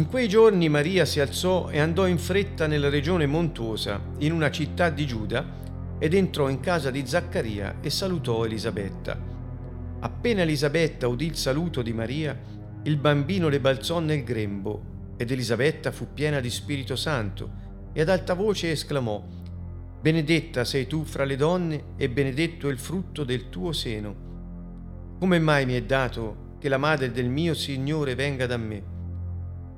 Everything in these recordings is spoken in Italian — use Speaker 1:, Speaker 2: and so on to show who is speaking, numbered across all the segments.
Speaker 1: In quei giorni Maria si alzò e andò in fretta nella regione montuosa, in una città di Giuda, ed entrò in casa di Zaccaria e salutò Elisabetta. Appena Elisabetta udì il saluto di Maria, il bambino le balzò nel grembo, ed Elisabetta fu piena di Spirito Santo, e ad alta voce esclamò, Benedetta sei tu fra le donne, e benedetto è il frutto del tuo seno. Come mai mi è dato che la madre del mio Signore venga da me?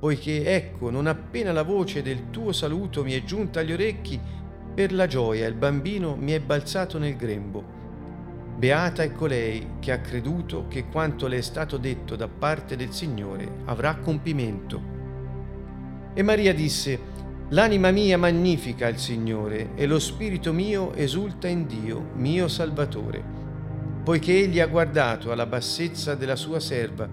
Speaker 1: Poiché ecco, non appena la voce del tuo saluto mi è giunta agli orecchi, per la gioia il bambino mi è balzato nel grembo. Beata è colei che ha creduto che quanto le è stato detto da parte del Signore avrà compimento. E Maria disse, L'anima mia magnifica il Signore e lo spirito mio esulta in Dio, mio Salvatore, poiché Egli ha guardato alla bassezza della sua serva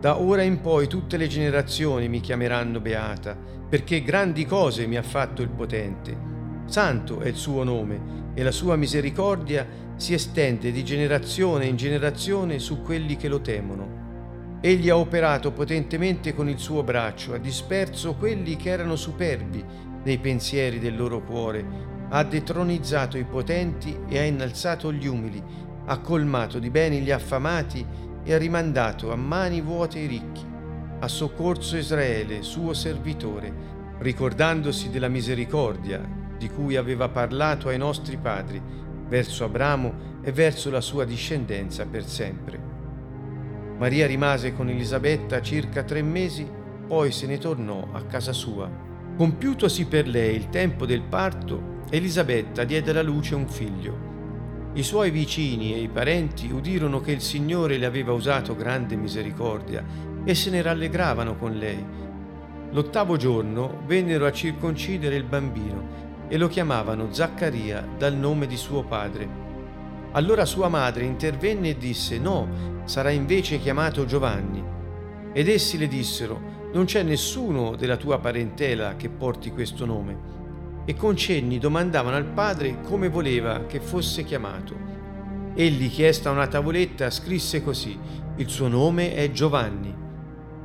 Speaker 1: da ora in poi tutte le generazioni mi chiameranno beata, perché grandi cose mi ha fatto il potente. Santo è il suo nome e la sua misericordia si estende di generazione in generazione su quelli che lo temono. Egli ha operato potentemente con il suo braccio, ha disperso quelli che erano superbi nei pensieri del loro cuore, ha detronizzato i potenti e ha innalzato gli umili, ha colmato di beni gli affamati e ha rimandato a mani vuote i ricchi, ha soccorso Israele, suo servitore, ricordandosi della misericordia di cui aveva parlato ai nostri padri, verso Abramo e verso la sua discendenza per sempre. Maria rimase con Elisabetta circa tre mesi, poi se ne tornò a casa sua. Compiutosi per lei il tempo del parto, Elisabetta diede alla luce un figlio i suoi vicini e i parenti udirono che il Signore le aveva usato grande misericordia e se ne rallegravano con lei. L'ottavo giorno vennero a circoncidere il bambino e lo chiamavano Zaccaria dal nome di suo padre. Allora sua madre intervenne e disse no, sarà invece chiamato Giovanni. Ed essi le dissero non c'è nessuno della tua parentela che porti questo nome e con cenni domandavano al padre come voleva che fosse chiamato. Egli, chiesta una tavoletta, scrisse così, il suo nome è Giovanni.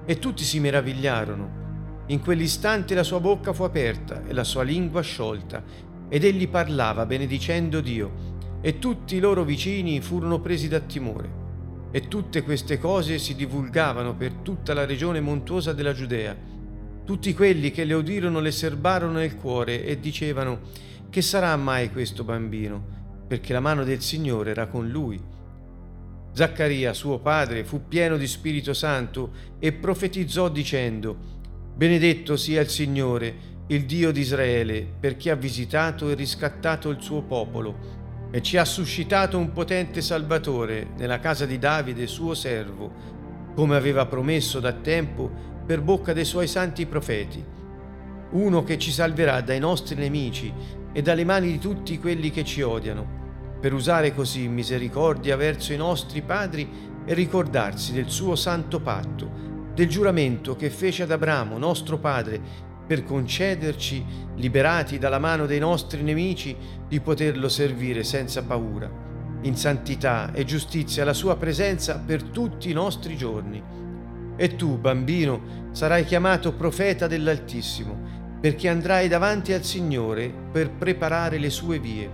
Speaker 1: E tutti si meravigliarono. In quell'istante la sua bocca fu aperta e la sua lingua sciolta, ed egli parlava benedicendo Dio, e tutti i loro vicini furono presi da timore. E tutte queste cose si divulgavano per tutta la regione montuosa della Giudea tutti quelli che le udirono le serbarono nel cuore e dicevano che sarà mai questo bambino, perché la mano del Signore era con lui. Zaccaria, suo padre, fu pieno di Spirito Santo e profetizzò dicendo, Benedetto sia il Signore, il Dio di Israele, perché ha visitato e riscattato il suo popolo e ci ha suscitato un potente Salvatore nella casa di Davide, suo servo, come aveva promesso da tempo per bocca dei suoi santi profeti, uno che ci salverà dai nostri nemici e dalle mani di tutti quelli che ci odiano, per usare così misericordia verso i nostri padri e ricordarsi del suo santo patto, del giuramento che fece ad Abramo, nostro padre, per concederci, liberati dalla mano dei nostri nemici, di poterlo servire senza paura, in santità e giustizia alla sua presenza per tutti i nostri giorni e tu, bambino, sarai chiamato profeta dell'Altissimo, perché andrai davanti al Signore per preparare le sue vie,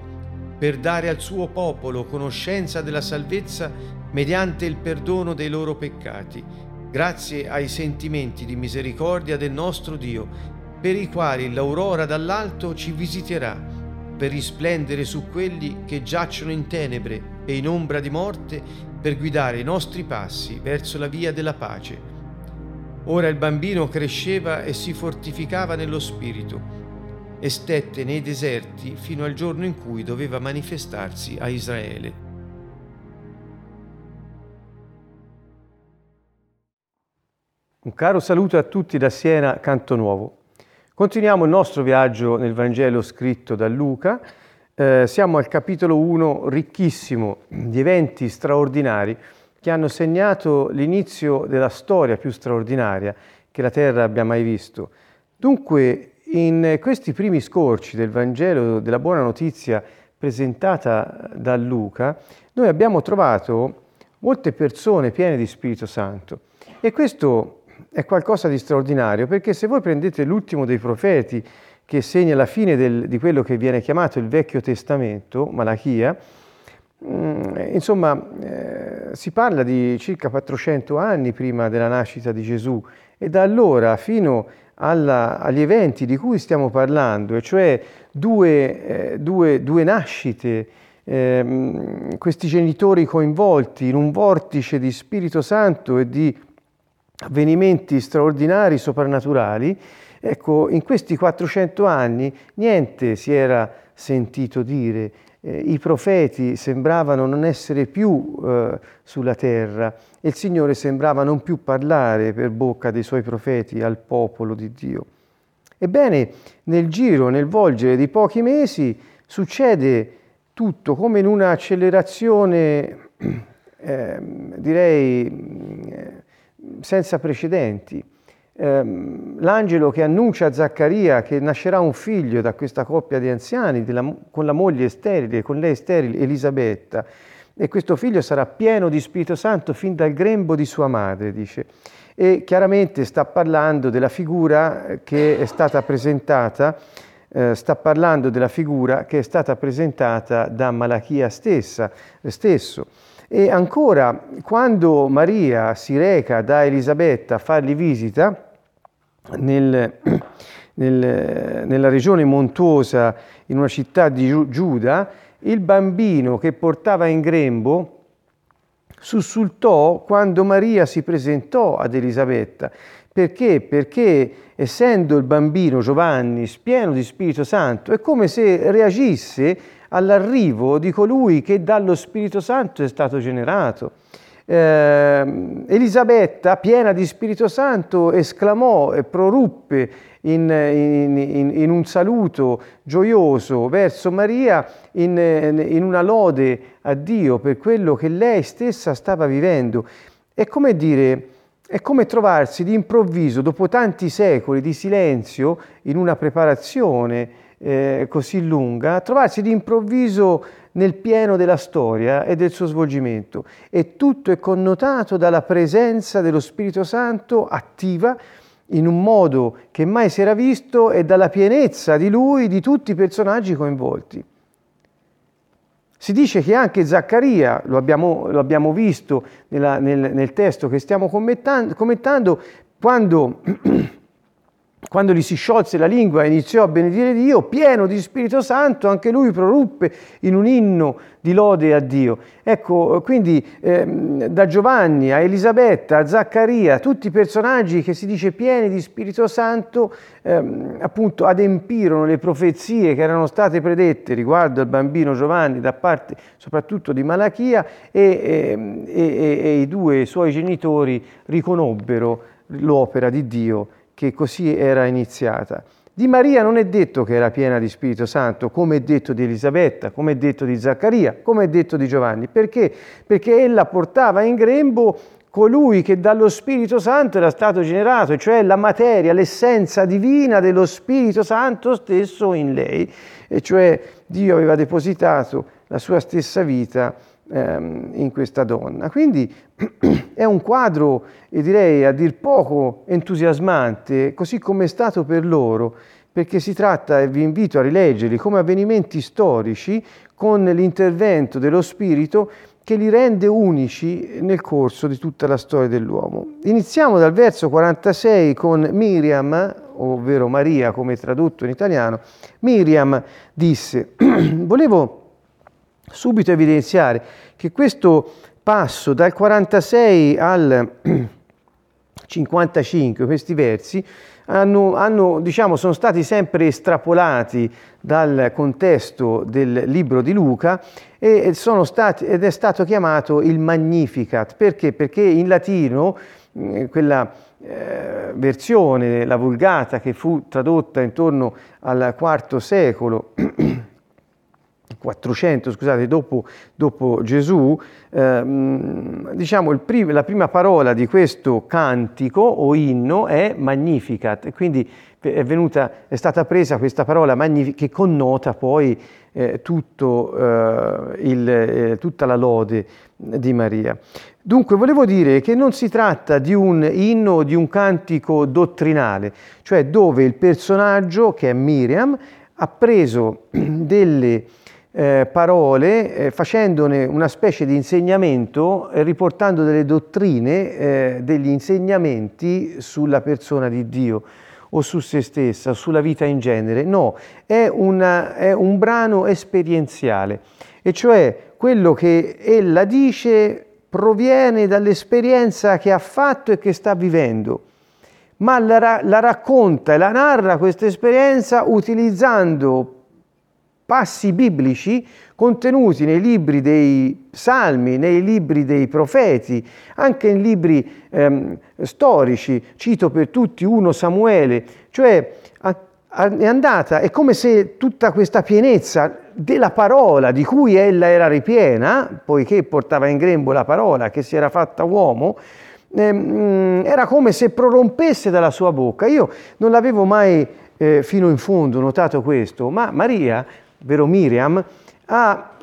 Speaker 1: per dare al suo popolo conoscenza della salvezza mediante il perdono dei loro peccati, grazie ai sentimenti di misericordia del nostro Dio, per i quali l'aurora dall'alto ci visiterà, per risplendere su quelli che giacciono in tenebre e in ombra di morte, per guidare i nostri passi verso la via della pace. Ora il bambino cresceva e si fortificava nello spirito e stette nei deserti fino al giorno in cui doveva manifestarsi a Israele. Un caro saluto a tutti da Siena, Canto Nuovo. Continuiamo il nostro viaggio nel Vangelo scritto da Luca. Eh, siamo al capitolo 1 ricchissimo di eventi straordinari che hanno segnato l'inizio della storia più straordinaria che la Terra abbia mai visto. Dunque, in questi primi scorci del Vangelo della buona notizia presentata da Luca, noi abbiamo trovato molte persone piene di Spirito Santo e questo è qualcosa di straordinario, perché se voi prendete l'ultimo dei profeti che segna la fine del, di quello che viene chiamato il Vecchio Testamento, Malachia, insomma, eh, si parla di circa 400 anni prima della nascita di Gesù e da allora fino alla, agli eventi di cui stiamo parlando, e cioè due, eh, due, due nascite, eh, questi genitori coinvolti in un vortice di Spirito Santo e di avvenimenti straordinari, soprannaturali, ecco, in questi 400 anni niente si era sentito dire, eh, i profeti sembravano non essere più eh, sulla terra e il Signore sembrava non più parlare per bocca dei suoi profeti al popolo di Dio. Ebbene, nel giro, nel volgere di pochi mesi, succede tutto come in un'accelerazione, eh, direi, senza precedenti. Eh, l'angelo che annuncia a Zaccaria che nascerà un figlio da questa coppia di anziani, della, con la moglie sterile, con lei sterile, Elisabetta, e questo figlio sarà pieno di Spirito Santo fin dal grembo di sua madre, dice. E chiaramente sta parlando della figura che è stata presentata eh, sta parlando della figura che è stata presentata da Malachia stessa, stesso. E ancora, quando Maria si reca da Elisabetta a fargli visita nel, nel, nella regione montuosa, in una città di Giuda, il bambino che portava in grembo sussultò quando Maria si presentò ad Elisabetta. Perché? Perché essendo il bambino Giovanni pieno di Spirito Santo, è come se reagisse all'arrivo di colui che dallo Spirito Santo è stato generato. Eh, Elisabetta, piena di Spirito Santo, esclamò e proruppe in, in, in, in, un saluto gioioso verso Maria, in, una lode a Dio per quello che lei stessa stava vivendo. È come dire, è come trovarsi di improvviso, dopo tanti secoli di silenzio, in una preparazione eh, così lunga, trovarsi di improvviso nel pieno della storia e del suo svolgimento. E tutto è connotato dalla presenza dello Spirito Santo attiva in un modo che mai si era visto e dalla pienezza di lui di tutti i personaggi coinvolti. Si dice che anche Zaccaria, lo abbiamo, lo abbiamo visto nella, nel, nel, testo che stiamo commentando, commentando quando quando gli si sciolse la lingua e iniziò a benedire Dio, pieno di Spirito Santo, anche lui proruppe in un inno di lode a Dio. Ecco, quindi ehm, da Giovanni a Elisabetta, a Zaccaria, tutti i personaggi che si dice pieni di Spirito Santo, ehm, appunto adempirono le profezie che erano state predette riguardo al bambino Giovanni da parte soprattutto di Malachia e, ehm, e, e, e i due suoi genitori riconobbero l'opera di Dio che così era iniziata. Di Maria non è detto che era piena di Spirito Santo, come è detto di Elisabetta, come è detto di Zaccaria, come è detto di Giovanni. Perché? Perché ella portava in grembo colui che dallo Spirito Santo era stato generato, cioè la materia, l'essenza divina dello Spirito Santo stesso in lei, e cioè Dio aveva depositato la sua stessa vita ehm, in questa donna. Quindi è un quadro, direi a dir poco entusiasmante, così come è stato per loro, perché si tratta, e vi invito a rileggerli, come avvenimenti storici con l'intervento dello Spirito che li rende unici nel corso di tutta la storia dell'uomo. Iniziamo dal verso 46 con Miriam, ovvero Maria come tradotto in italiano. Miriam disse, volevo subito evidenziare che questo passo dal 46 al 55, questi versi, hanno, hanno, diciamo, sono stati sempre estrapolati dal contesto del libro di Luca e sono stati, ed è stato chiamato il Magnificat. Perché? Perché in latino eh, quella eh, versione, la Vulgata, che fu tradotta intorno al IV secolo, 400 scusate, dopo, dopo Gesù, eh, diciamo prim- la prima parola di questo cantico o inno è Magnificat, e quindi è, venuta, è stata presa questa parola magnific- che connota poi eh, tutto, eh, il, eh, tutta la lode di Maria. Dunque volevo dire che non si tratta di un inno o di un cantico dottrinale, cioè dove il personaggio, che è Miriam, ha preso delle eh, parole eh, facendone una specie di insegnamento, eh, riportando delle dottrine, eh, degli insegnamenti sulla persona di Dio o su se stessa, sulla vita in genere. No, è, una, è un brano esperienziale, e cioè quello che ella dice proviene dall'esperienza che ha fatto e che sta vivendo, ma la, la racconta e la narra questa esperienza utilizzando passi biblici contenuti nei libri dei salmi, nei libri dei profeti, anche in libri ehm, storici, cito per tutti uno Samuele, cioè è andata, è come se tutta questa pienezza della parola di cui ella era ripiena, poiché portava in grembo la parola che si era fatta uomo, ehm, era come se prorompesse dalla sua bocca. Io non l'avevo mai eh, fino in fondo notato questo, ma Maria, vero Miriam, ha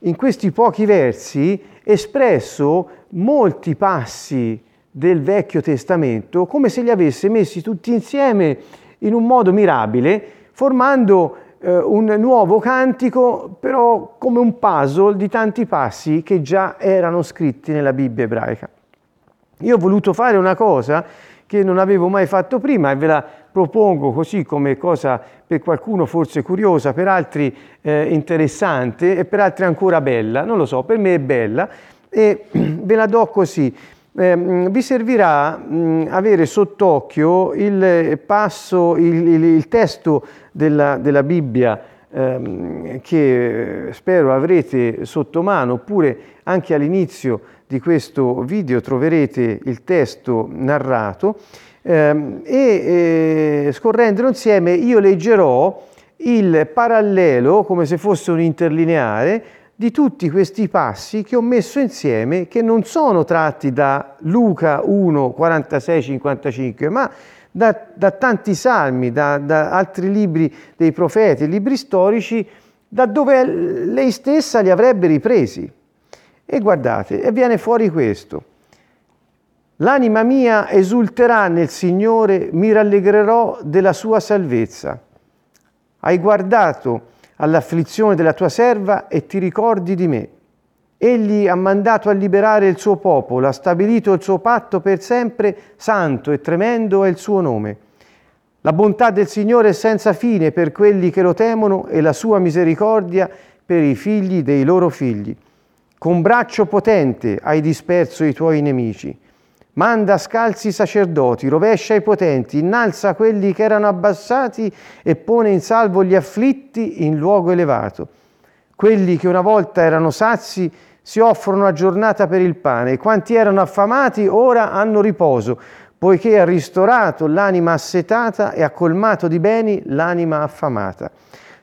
Speaker 1: in questi pochi versi espresso molti passi del Vecchio Testamento come se li avesse messi tutti insieme in un modo mirabile, formando eh, un nuovo cantico, però come un puzzle di tanti passi che già erano scritti nella Bibbia ebraica. Io ho voluto fare una cosa che non avevo mai fatto prima e ve la propongo così come cosa per qualcuno forse curiosa, per altri eh, interessante e per altri ancora bella, non lo so, per me è bella e ve la do così. Eh, vi servirà mh, avere sott'occhio il passo, il, il, il testo della, della Bibbia ehm, che spero avrete sotto mano, oppure anche all'inizio di questo video troverete il testo narrato e eh, scorrendolo insieme io leggerò il parallelo come se fosse un interlineare di tutti questi passi che ho messo insieme, che non sono tratti da Luca 1, 46, 55, ma da, da tanti salmi, da, da, altri libri dei profeti, libri storici, da dove lei stessa li avrebbe ripresi. E guardate, e viene fuori questo. L'anima mia esulterà nel Signore, mi rallegrerò della sua salvezza. Hai guardato all'afflizione della tua serva e ti ricordi di me. Egli ha mandato a liberare il suo popolo, ha stabilito il suo patto per sempre, santo e tremendo è il suo nome. La bontà del Signore è senza fine per quelli che lo temono e la sua misericordia per i figli dei loro figli. Con braccio potente hai disperso i tuoi nemici manda scalzi i sacerdoti, rovescia i potenti, innalza quelli che erano abbassati e pone in salvo gli afflitti in luogo elevato. Quelli che una volta erano sazi si offrono a giornata per il pane e quanti erano affamati ora hanno riposo, poiché ha ristorato l'anima assetata e ha colmato di beni l'anima affamata.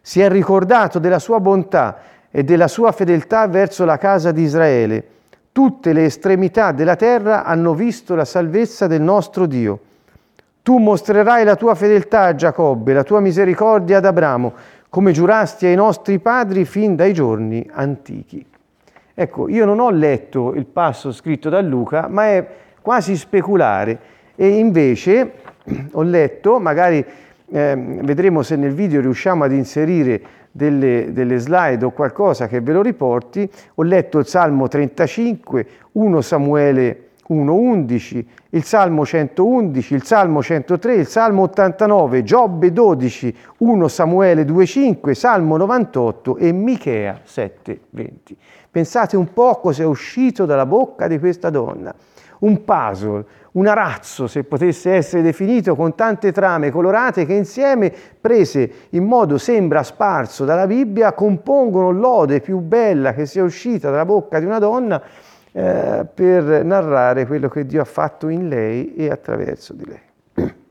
Speaker 1: Si è ricordato della sua bontà e della sua fedeltà verso la casa di Israele tutte le estremità della terra hanno visto la salvezza del nostro Dio. Tu mostrerai la tua fedeltà a Giacobbe, la tua misericordia ad Abramo, come giurasti ai nostri padri fin dai giorni antichi. Ecco, io non ho letto il passo scritto da Luca, ma è quasi speculare e invece ho letto, magari eh, vedremo se nel video riusciamo ad inserire delle, delle, slide o qualcosa che ve lo riporti, ho letto il Salmo 35, 1 Samuele 1.11, il Salmo 111, il Salmo 103, il Salmo 89, Giobbe 12, 1 Samuele 2.5, Salmo 98 e Michea 7.20. Pensate un po' cosa è uscito dalla bocca di questa donna. Un puzzle, un arazzo, se potesse essere definito, con tante trame colorate che insieme, prese in modo sembra sparso dalla Bibbia, compongono l'ode più bella che sia uscita dalla bocca di una donna eh, per narrare quello che Dio ha fatto in lei e attraverso di lei.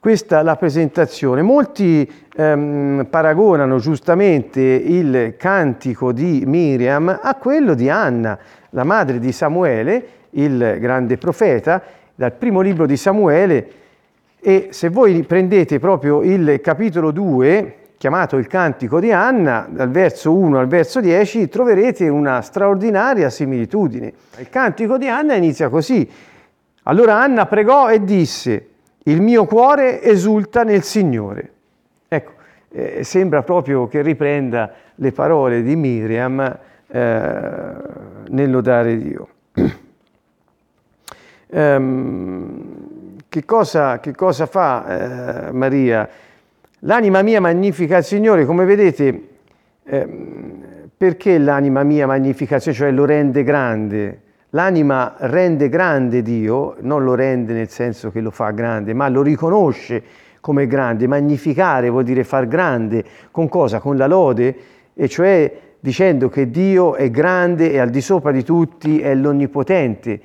Speaker 2: questa la presentazione. Molti ehm, paragonano giustamente il cantico di Miriam a quello di Anna, la madre di Samuele, il grande profeta, dal primo libro di Samuele. E se voi prendete proprio il capitolo 2, chiamato il cantico di Anna, dal verso 1 al verso 10, troverete una straordinaria similitudine. Il cantico di Anna inizia così. Allora Anna pregò e disse, il mio cuore esulta nel Signore. Ecco, eh, sembra proprio che riprenda le parole di Miriam eh, nel lodare Dio. um, che, cosa, che, cosa, fa eh, Maria? L'anima mia magnifica il Signore, come vedete, ehm, perché l'anima mia magnifica cioè lo rende grande? L'anima rende grande Dio, non lo rende nel senso che lo fa grande, ma lo riconosce come grande. Magnificare vuol dire far grande con cosa? Con la lode, e cioè dicendo che Dio è grande e al di sopra di tutti è l'onnipotente.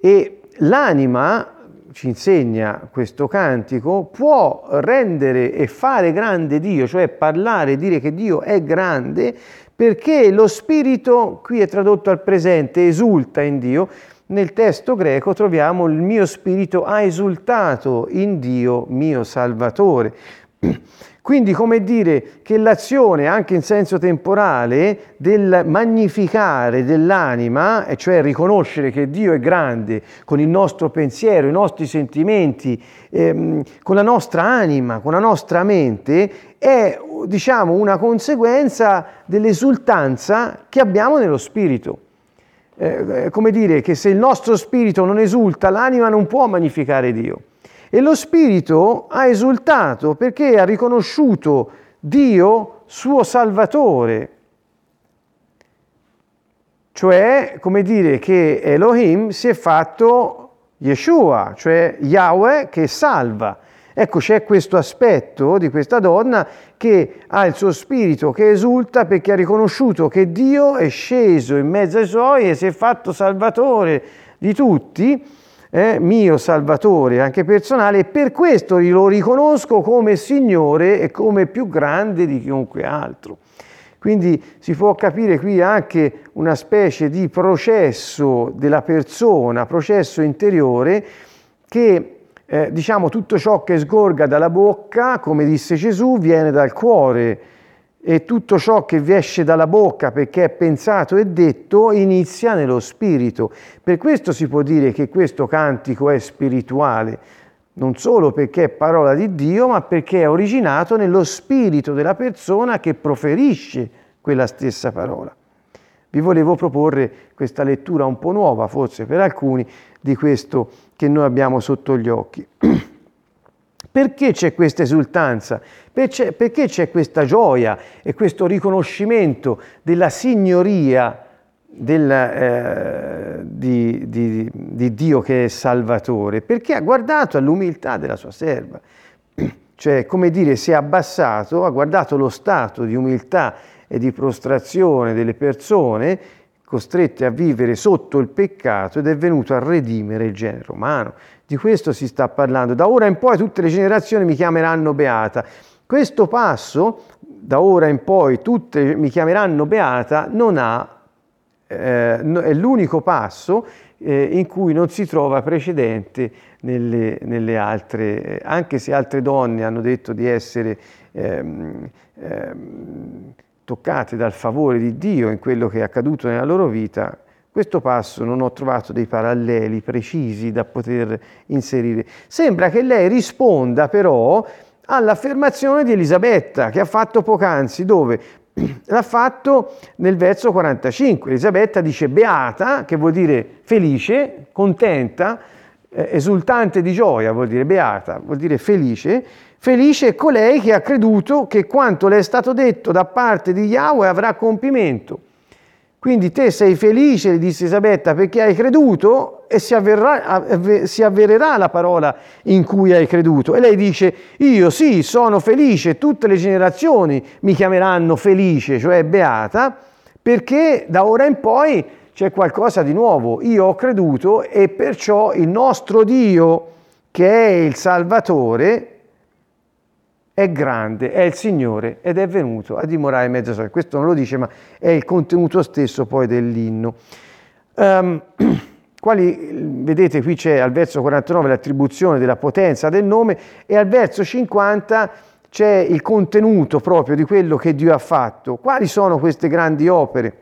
Speaker 2: E l'anima, ci insegna questo cantico, può rendere e fare grande Dio, cioè parlare, dire che Dio è grande, perché lo spirito, qui è tradotto al presente, esulta in Dio. Nel testo greco troviamo il mio spirito ha esultato in Dio mio Salvatore. Quindi come dire che l'azione, anche in senso temporale, del magnificare dell'anima, e cioè riconoscere che Dio è grande con il nostro pensiero, i nostri sentimenti, ehm, con la nostra anima, con la nostra mente, è diciamo una conseguenza dell'esultanza che abbiamo nello spirito. Eh, come dire che se il nostro spirito non esulta, l'anima non può magnificare Dio. E lo Spirito ha esultato perché ha riconosciuto Dio suo Salvatore. Cioè, come dire che Elohim si è fatto Yeshua, cioè Yahweh che salva. Ecco, c'è questo aspetto di questa donna che ha il suo spirito che esulta perché ha riconosciuto che Dio è sceso in mezzo ai suoi e si è fatto salvatore di tutti eh, mio Salvatore, anche personale, e per questo lo riconosco come Signore e come più grande di chiunque altro. Quindi si può capire qui anche una specie di processo della persona, processo interiore, che eh, diciamo tutto ciò che sgorga dalla bocca, come disse Gesù, viene dal cuore e tutto ciò che vi esce dalla bocca perché è pensato e detto inizia nello spirito. Per questo si può dire che questo cantico è spirituale, non solo perché è parola di Dio, ma perché è originato nello spirito della persona che proferisce quella stessa parola. Vi volevo proporre questa lettura un po' nuova, forse per alcuni, di questo che noi abbiamo sotto gli occhi. Perché c'è questa esultanza? Perché c'è questa gioia e questo riconoscimento della signoria del, eh, di, di, di Dio che è Salvatore? Perché ha guardato all'umiltà della sua serva. Cioè, come dire, si è abbassato, ha guardato lo stato di umiltà e di prostrazione delle persone costrette a vivere sotto il peccato ed è venuto a redimere il genere umano. Di questo si sta parlando. Da ora in poi tutte le generazioni mi chiameranno beata. Questo passo, da ora in poi tutte mi chiameranno beata, ha, eh, è l'unico passo eh, in cui non si trova precedente nelle, nelle, altre, anche se altre donne hanno detto di essere ehm, ehm, toccate dal favore di Dio in quello che è accaduto nella loro vita, questo passo non ho trovato dei paralleli precisi da poter inserire. Sembra che lei risponda però all'affermazione di Elisabetta che ha fatto poc'anzi, dove l'ha fatto nel verso 45. Elisabetta dice beata, che vuol dire felice, contenta, eh, esultante di gioia, vuol dire beata, vuol dire felice. Felice è colei che ha creduto che quanto le è stato detto da parte di Yahweh avrà compimento. Quindi te sei felice, le disse Isabetta, perché hai creduto e si, avverrà, si, avvererà la parola in cui hai creduto. E lei dice, io sì, sono felice, tutte le generazioni mi chiameranno felice, cioè beata, perché da ora in poi c'è qualcosa di nuovo. Io ho creduto e perciò il nostro Dio, che è il Salvatore, è grande, è il Signore ed è venuto a dimorare in mezzo a sé. Questo non lo dice, ma è il contenuto stesso poi dell'inno. Um, quali, vedete qui c'è al verso 49 l'attribuzione della potenza del nome e al verso 50 c'è il contenuto proprio di quello che Dio ha fatto. Quali sono queste grandi opere?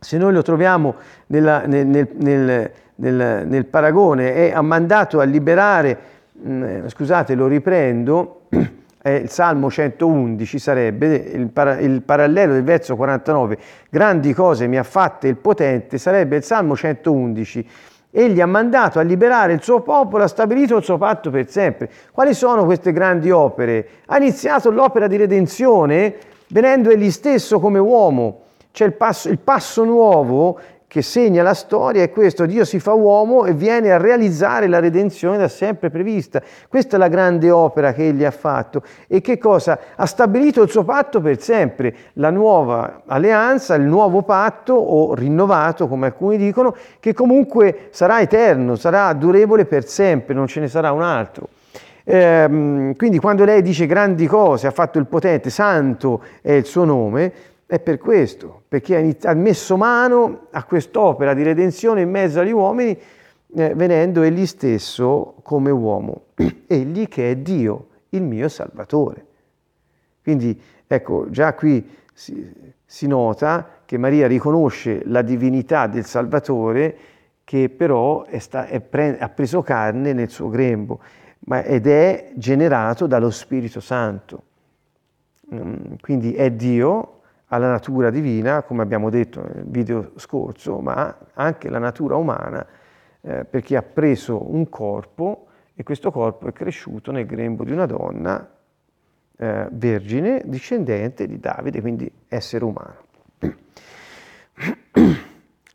Speaker 2: Se noi lo troviamo nella, nel, nel, nel, nel, paragone, è, ha mandato a liberare, mh, mm, scusate lo riprendo, è il Salmo 111 sarebbe il, para, il, parallelo del verso 49, grandi cose mi ha fatte il potente, sarebbe il Salmo 111 Egli ha mandato a liberare il suo popolo, ha stabilito il suo patto per sempre. Quali sono queste grandi opere? Ha iniziato l'opera di redenzione venendo egli stesso come uomo. C'è il passo, il passo nuovo che segna la storia è questo, Dio si fa uomo e viene a realizzare la redenzione da sempre prevista. Questa è la grande opera che egli ha fatto. E che cosa? Ha stabilito il suo patto per sempre, la nuova alleanza, il nuovo patto, o rinnovato come alcuni dicono, che comunque sarà eterno, sarà durevole per sempre, non ce ne sarà un altro. Ehm, quindi quando lei dice grandi cose, ha fatto il potente, santo è il suo nome, è per questo, perché ha messo mano a quest'opera di redenzione in mezzo agli uomini, eh, venendo egli stesso come uomo, egli che è Dio, il mio Salvatore. Quindi ecco, già qui si, si nota che Maria riconosce la divinità del Salvatore che però è sta, è pre, ha preso carne nel suo grembo ma, ed è generato dallo Spirito Santo. Mm, quindi è Dio alla natura divina, come abbiamo detto nel video scorso, ma anche la natura umana, eh, perché ha preso un corpo e questo corpo è cresciuto nel grembo di una donna eh, vergine, discendente di Davide, quindi essere umano.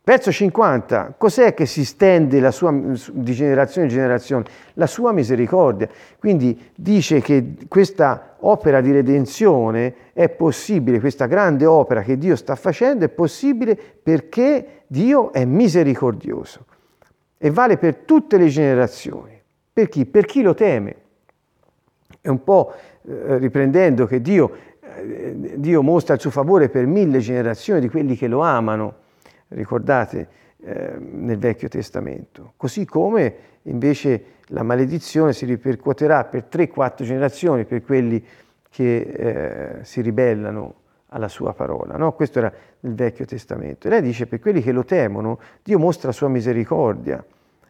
Speaker 2: Verso 50, cos'è che si stende la sua, di generazione in generazione? La sua misericordia. Quindi dice che questa opera di redenzione è possibile, questa grande opera che Dio sta facendo è possibile perché Dio è misericordioso e vale per tutte le generazioni. Per chi? Per chi lo teme. È un po' eh, riprendendo che Dio, eh, Dio mostra il suo favore per mille generazioni di quelli che lo amano ricordate, eh, nel Vecchio Testamento. Così come invece la maledizione si ripercuoterà per 3-4 generazioni per quelli che eh, si ribellano alla sua parola. No? Questo era nel Vecchio Testamento. E lei dice, per quelli che lo temono, Dio mostra la sua misericordia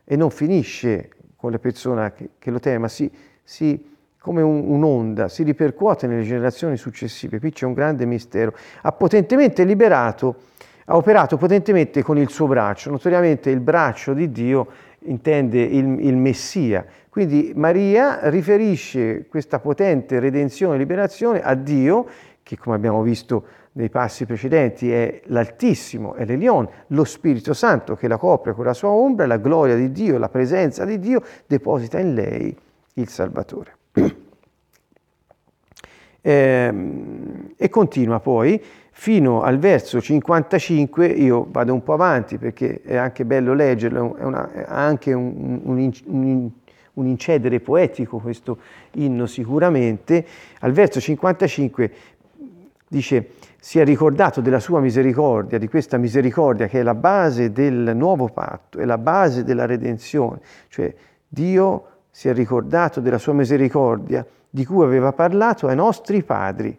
Speaker 2: e non finisce con le persone che, che lo temono, ma si, si, come un, un'onda, si ripercuote nelle generazioni successive. Qui c'è un grande mistero. Ha potentemente liberato ha operato potentemente con il suo braccio. Notoriamente il braccio di Dio intende il, il Messia. Quindi Maria riferisce questa potente redenzione e liberazione a Dio, che come abbiamo visto nei passi precedenti è l'Altissimo, è l'Elion, lo Spirito Santo che la copre con la sua ombra, la gloria di Dio, la presenza di Dio deposita in lei il Salvatore. ehm, e continua poi fino al verso 55, io vado un po' avanti perché è anche bello leggerlo, è anche un, un, un, un, incedere poetico questo inno sicuramente, al verso 55 dice si è ricordato della sua misericordia, di questa misericordia che è la base del nuovo patto, è la base della redenzione, cioè Dio si è ricordato della sua misericordia di cui aveva parlato ai nostri padri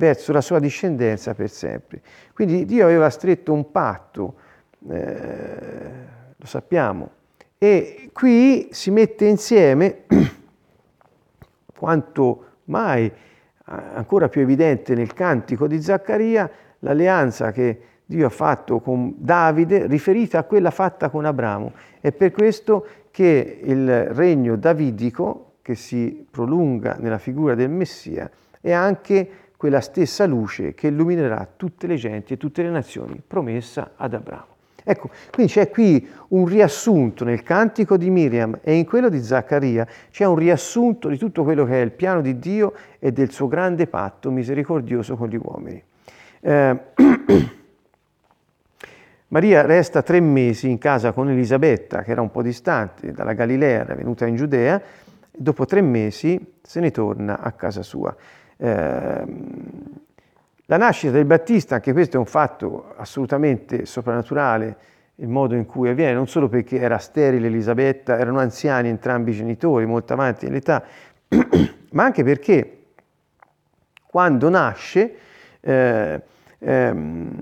Speaker 2: verso la sua discendenza per sempre. Quindi Dio aveva stretto un patto, eh, lo sappiamo, e qui si mette insieme quanto mai ancora più evidente nel cantico di Zaccaria l'alleanza che Dio ha fatto con Davide riferita a quella fatta con Abramo. È per questo che il regno davidico, che si prolunga nella figura del Messia, è anche quella stessa luce che illuminerà tutte le genti e tutte le nazioni, promessa ad Abramo. Ecco, quindi c'è qui un riassunto nel cantico di Miriam e in quello di Zaccaria, c'è un riassunto di tutto quello che è il piano di Dio e del suo grande patto misericordioso con gli uomini. Eh, Maria resta tre mesi in casa con Elisabetta, che era un po' distante dalla Galilea, era venuta in Giudea, dopo tre mesi se ne torna a casa sua. Eh, la nascita del Battista, anche questo è un fatto assolutamente soprannaturale, il modo in cui avviene, non solo perché era sterile Elisabetta, erano anziani entrambi i genitori, molto avanti nell'età, ma anche perché quando nasce, eh, ehm,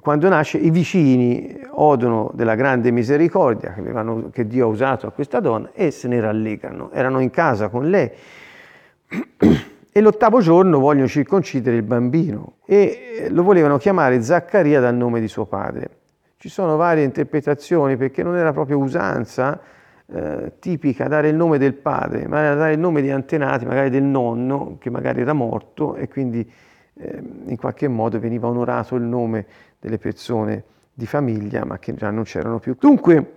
Speaker 2: quando nasce i vicini odono della grande misericordia che, avevano, che Dio ha usato a questa donna e se ne rallegrano. Erano in casa con lei e l'ottavo giorno vogliono circoncidere il bambino e lo volevano chiamare Zaccaria dal nome di suo padre. Ci sono varie interpretazioni perché non era proprio usanza eh, tipica dare il nome del padre, ma era dare il nome di antenati, magari del nonno che magari era morto e quindi eh, in qualche modo veniva onorato il nome delle persone di famiglia ma che già non c'erano più. Dunque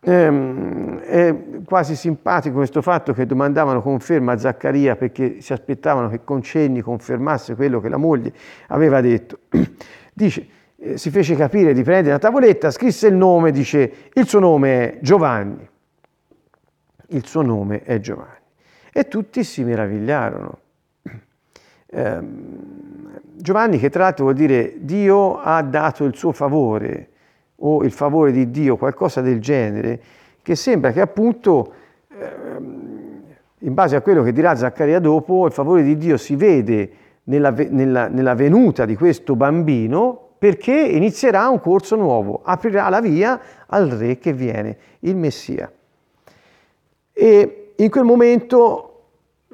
Speaker 2: ehm, è quasi simpatico questo fatto che domandavano conferma a Zaccaria perché si aspettavano che Concenni confermasse quello che la moglie aveva detto. Dice eh, si fece capire di prendere la tavoletta, scrisse il nome, dice il suo nome è Giovanni. Il suo nome è Giovanni. E tutti si meravigliarono. Eh, Giovanni, che tra l'altro vuol dire Dio ha dato il suo favore o il favore di Dio, qualcosa del genere, che sembra che appunto, eh, in base a quello che dirà Zaccaria dopo, il favore di Dio si vede nella, nella, nella venuta di questo bambino perché inizierà un corso nuovo, aprirà la via al re che viene, il Messia. E in quel momento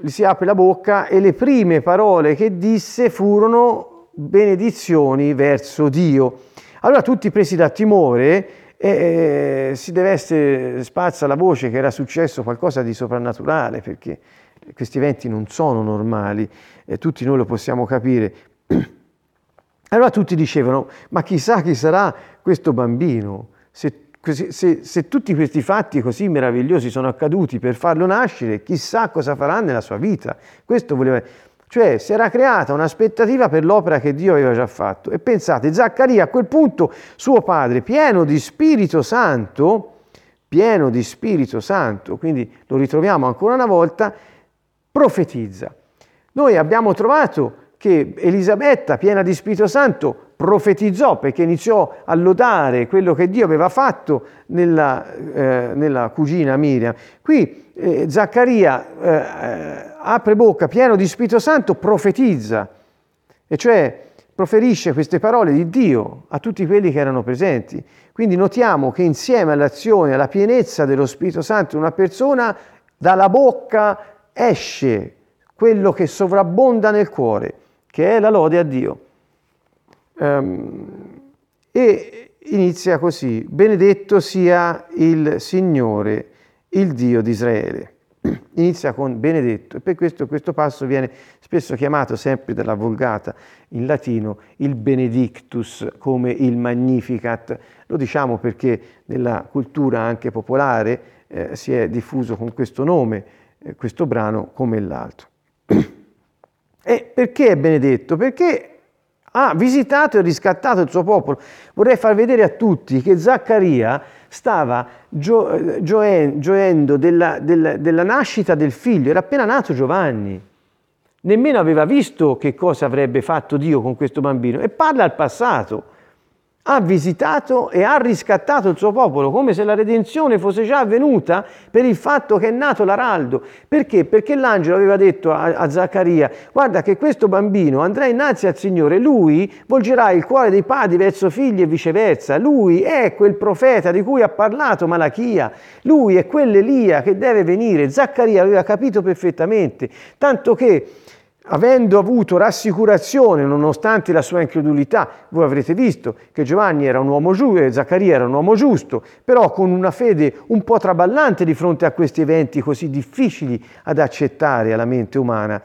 Speaker 2: gli si apre la bocca e le prime parole che disse furono benedizioni verso Dio. Allora tutti presi da timore, eh, si deve essere spazza la voce che era successo qualcosa di soprannaturale, perché questi eventi non sono normali, eh, tutti noi lo possiamo capire. Allora tutti dicevano, ma chissà chi sarà questo bambino? Se, se, se, tutti questi fatti così meravigliosi sono accaduti per farlo nascere, chissà cosa farà nella sua vita. Questo voleva... Cioè si era creata un'aspettativa per l'opera che Dio aveva già fatto. E pensate, Zaccaria a quel punto, suo padre, pieno di Spirito Santo, pieno di Spirito Santo, quindi lo ritroviamo ancora una volta, profetizza. Noi abbiamo trovato che Elisabetta, piena di Spirito Santo, profetizzò perché iniziò a lodare quello che Dio aveva fatto nella, eh, nella cugina Miriam. Qui eh, Zaccaria eh, apre bocca, pieno di Spirito Santo, profetizza, e cioè proferisce queste parole di Dio a tutti quelli che erano presenti. Quindi notiamo che insieme all'azione, alla pienezza dello Spirito Santo una persona, dalla bocca esce quello che sovrabbonda nel cuore che è la lode a Dio. Um, e inizia così, benedetto sia il Signore, il Dio di Israele. Inizia con benedetto e per questo questo passo viene spesso chiamato sempre dalla Vulgata in latino il benedictus come il magnificat. Lo diciamo perché nella cultura anche popolare eh, si è diffuso con questo nome, eh, questo brano come l'altro. E perché è benedetto? Perché ha visitato e riscattato il suo popolo. Vorrei far vedere a tutti che Zaccaria stava gio- gioendo della, della, della nascita del figlio, era appena nato Giovanni. Nemmeno aveva visto che cosa avrebbe fatto Dio con questo bambino e parla al passato ha visitato e ha riscattato il suo popolo, come se la redenzione fosse già avvenuta per il fatto che è nato l'araldo. Perché? Perché l'angelo aveva detto a, a Zaccaria, guarda che questo bambino andrà innanzi al Signore, lui volgerà il cuore dei padri verso figli e viceversa, lui è quel profeta di cui ha parlato Malachia, lui è quell'Elia che deve venire. Zaccaria aveva capito perfettamente, tanto che avendo avuto rassicurazione nonostante la sua incredulità, voi avrete visto che Giovanni era un uomo giusto e Zaccaria era un uomo giusto, però con una fede un po' traballante di fronte a questi eventi così difficili ad accettare alla mente umana.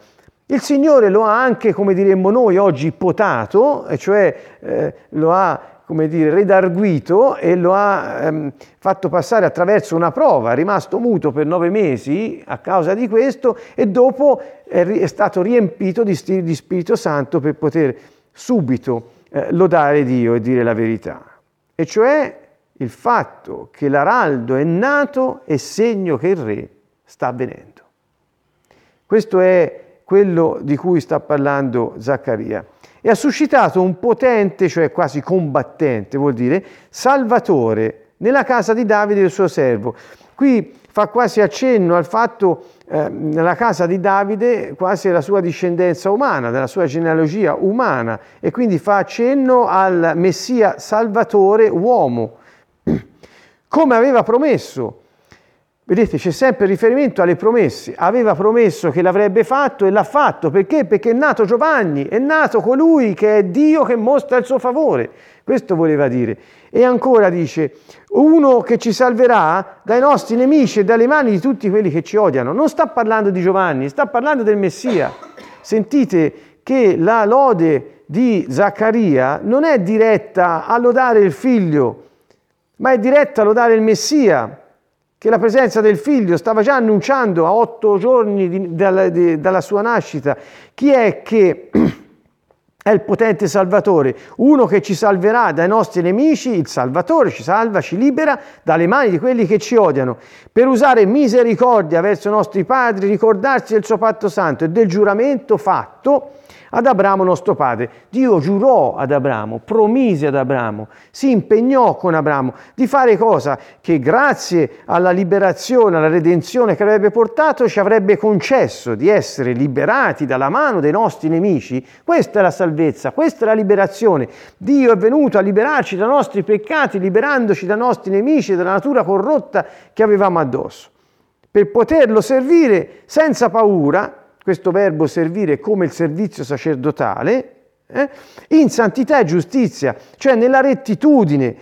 Speaker 2: Il Signore lo ha anche, come diremmo noi oggi, potato, e cioè eh, lo ha come dire, redarguito e lo ha ehm, fatto passare attraverso una prova, è rimasto muto per nove mesi a causa di questo e dopo è, è stato riempito di, di, Spirito Santo per poter subito eh, lodare Dio e dire la verità. E cioè il fatto che l'araldo è nato è segno che il re sta avvenendo. Questo è quello di cui sta parlando Zaccaria. E ha suscitato un potente, cioè quasi combattente, vuol dire, salvatore nella casa di Davide il suo servo. Qui fa quasi accenno al fatto eh, nella casa di Davide quasi la sua discendenza umana, della sua genealogia umana e quindi fa accenno al Messia Salvatore uomo, come aveva promesso Vedete, c'è sempre riferimento alle promesse. Aveva promesso che l'avrebbe fatto e l'ha fatto. Perché? Perché è nato Giovanni, è nato colui che è Dio che mostra il suo favore. Questo voleva dire. E ancora dice, uno che ci salverà dai nostri nemici e dalle mani di tutti quelli che ci odiano. Non sta parlando di Giovanni, sta parlando del Messia. Sentite che la lode di Zaccaria non è diretta a lodare il figlio, ma è diretta a lodare il Messia che la presenza del figlio stava già annunciando a otto giorni di, dalla, di, dalla sua nascita. Chi è che è il potente Salvatore? Uno che ci salverà dai nostri nemici, il Salvatore ci salva, ci libera dalle mani di quelli che ci odiano, per usare misericordia verso i nostri padri, ricordarsi del suo patto santo e del giuramento fatto ad Abramo nostro padre. Dio giurò ad Abramo, promise ad Abramo, si impegnò con Abramo di fare cosa? Che grazie alla liberazione, alla redenzione che avrebbe portato ci avrebbe concesso di essere liberati dalla mano dei nostri nemici. Questa è la salvezza, questa è la liberazione. Dio è venuto a liberarci dai nostri peccati, liberandoci dai nostri nemici, dalla natura corrotta che avevamo addosso. Per poterlo servire senza paura, questo verbo servire come il servizio sacerdotale, eh, in santità e giustizia, cioè nella rettitudine,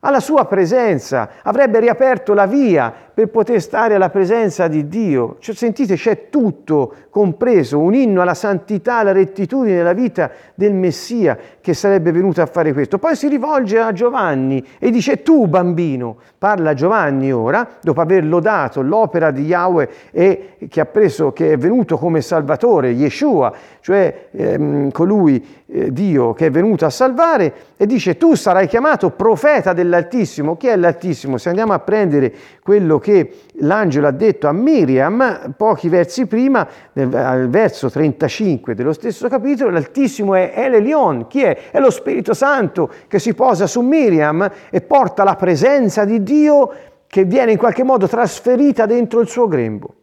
Speaker 2: alla sua presenza, avrebbe riaperto la via per poter stare alla presenza di Dio. Cioè, sentite, c'è tutto compreso, un inno alla santità, alla rettitudine della vita del Messia che sarebbe venuto a fare questo. Poi si rivolge a Giovanni e dice tu bambino, parla Giovanni ora, dopo aver lodato l'opera di Yahweh e che preso, che è venuto come Salvatore, Yeshua, cioè ehm, colui, eh, Dio che è venuto a salvare, e dice tu sarai chiamato profeta dell'Altissimo. Chi è l'Altissimo? Se andiamo a prendere quello che l'angelo ha detto a Miriam pochi versi prima, nel, al verso 35 dello stesso capitolo, l'Altissimo è El Elion, chi è? È lo Spirito Santo che si posa su Miriam e porta la presenza di Dio che viene in qualche modo trasferita dentro il suo grembo.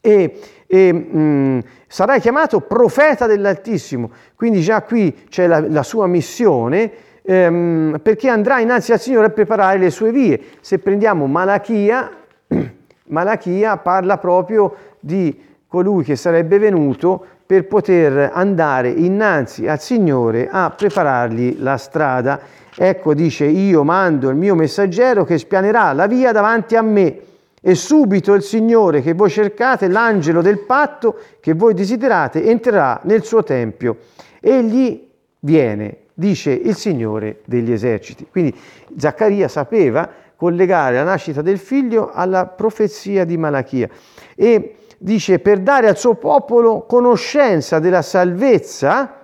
Speaker 2: E, e mh, mm, sarai chiamato profeta dell'Altissimo, quindi già qui c'è la, la sua missione ehm, perché andrà innanzi al Signore a preparare le sue vie. Se prendiamo Malachia, Malachia parla proprio di colui che sarebbe venuto per poter andare innanzi al Signore a preparargli la strada. Ecco, dice, io mando il mio messaggero che spianerà la via davanti a me. E subito il Signore che voi cercate, l'angelo del patto che voi desiderate, entrerà nel suo tempio. Egli viene dice il Signore degli eserciti. Quindi Zaccaria sapeva collegare la nascita del figlio alla profezia di Malachia e dice per dare al suo popolo conoscenza della salvezza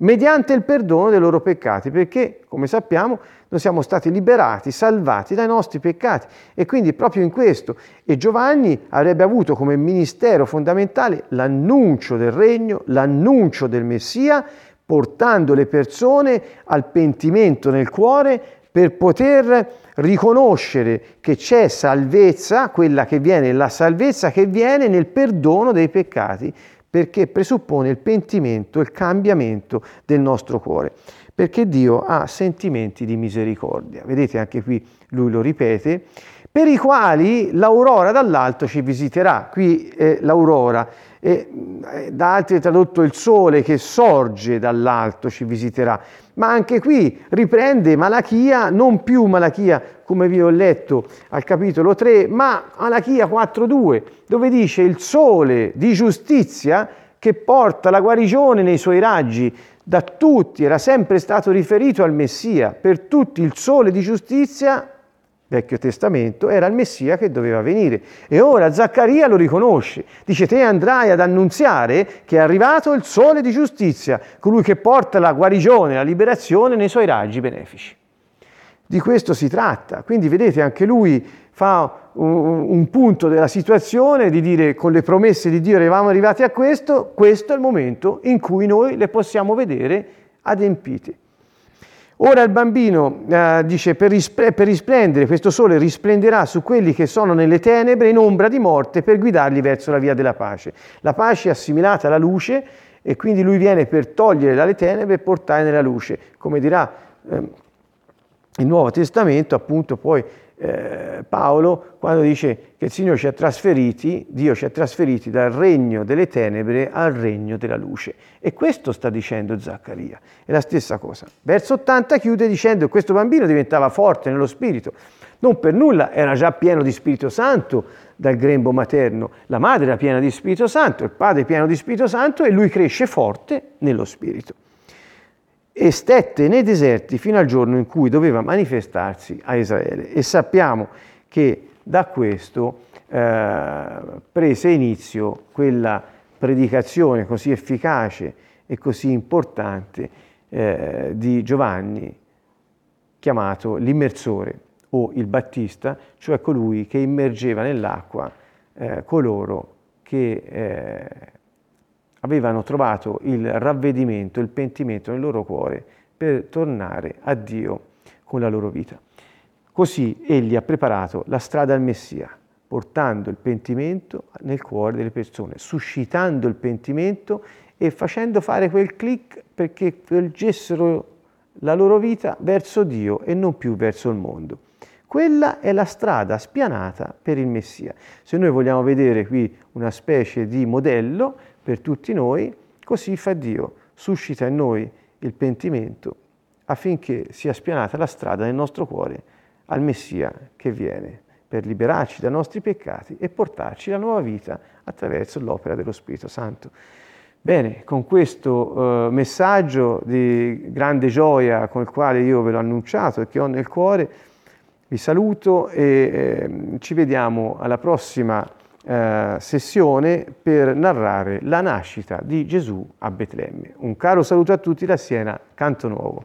Speaker 2: mediante il perdono dei loro peccati, perché come sappiamo noi siamo stati liberati, salvati dai nostri peccati e quindi proprio in questo e Giovanni avrebbe avuto come ministero fondamentale l'annuncio del regno, l'annuncio del Messia portando le persone al pentimento nel cuore per poter riconoscere che c'è salvezza, quella che viene, la salvezza che viene nel perdono dei peccati, perché presuppone il pentimento, il cambiamento del nostro cuore, perché Dio ha sentimenti di misericordia. Vedete anche qui lui lo ripete, per i quali l'aurora dall'alto ci visiterà. Qui è l'aurora e eh, da altri è tradotto il sole che sorge dall'alto ci visiterà. Ma anche qui riprende Malachia, non più Malachia come vi ho letto al capitolo 3, ma Malachia 4.2, dove dice il sole di giustizia che porta la guarigione nei suoi raggi da tutti, era sempre stato riferito al Messia, per tutti il sole di giustizia Vecchio Testamento, era il Messia che doveva venire. E ora Zaccaria lo riconosce. Dice, te andrai ad annunziare che è arrivato il sole di giustizia, colui che porta la guarigione, la liberazione nei suoi raggi benefici. di questo si tratta. Quindi vedete, anche lui fa un, un, punto della situazione di dire con le promesse di Dio eravamo arrivati a questo, questo è il momento in cui noi le possiamo vedere adempite. Ora il bambino eh, dice per, rispl- per risplendere, questo sole risplenderà su quelli che sono nelle tenebre in ombra di morte per guidarli verso la via della pace. La pace è assimilata alla luce e quindi lui viene per togliere dalle tenebre e portare nella luce, come dirà eh, il Nuovo Testamento, appunto poi eh, Paolo quando dice che il Signore ci ha trasferiti, Dio ci ha trasferiti dal regno delle tenebre al regno della luce. E questo sta dicendo Zaccaria. È la stessa cosa. Verso 80 chiude dicendo che questo bambino diventava forte nello spirito. Non per nulla era già pieno di Spirito Santo dal grembo materno. La madre era piena di Spirito Santo, il padre è pieno di Spirito Santo e lui cresce forte nello spirito e stette nei deserti fino al giorno in cui doveva manifestarsi a Israele. E sappiamo che da questo eh, prese inizio quella predicazione così efficace e così importante eh, di Giovanni, chiamato l'immersore o il battista, cioè colui che immergeva nell'acqua eh, coloro che eh, avevano trovato il ravvedimento, il pentimento nel loro cuore per tornare a Dio con la loro vita. Così egli ha preparato la strada al Messia, portando il pentimento nel cuore delle persone, suscitando il pentimento e facendo fare quel clic perché volgessero la loro vita verso Dio e non più verso il mondo. Quella è la strada spianata per il Messia. Se noi vogliamo vedere qui una specie di modello, per tutti noi, così fa Dio, suscita in noi il pentimento affinché sia spianata la strada nel nostro cuore al Messia che viene per liberarci dai nostri peccati e portarci la nuova vita attraverso l'opera dello Spirito Santo. Bene, con questo eh, messaggio di grande gioia con il quale io ve l'ho annunciato e che ho nel cuore, vi saluto e eh, ci vediamo alla prossima eh, sessione per narrare la nascita di Gesù a Betlemme. Un caro saluto a tutti da Siena, Canto Nuovo.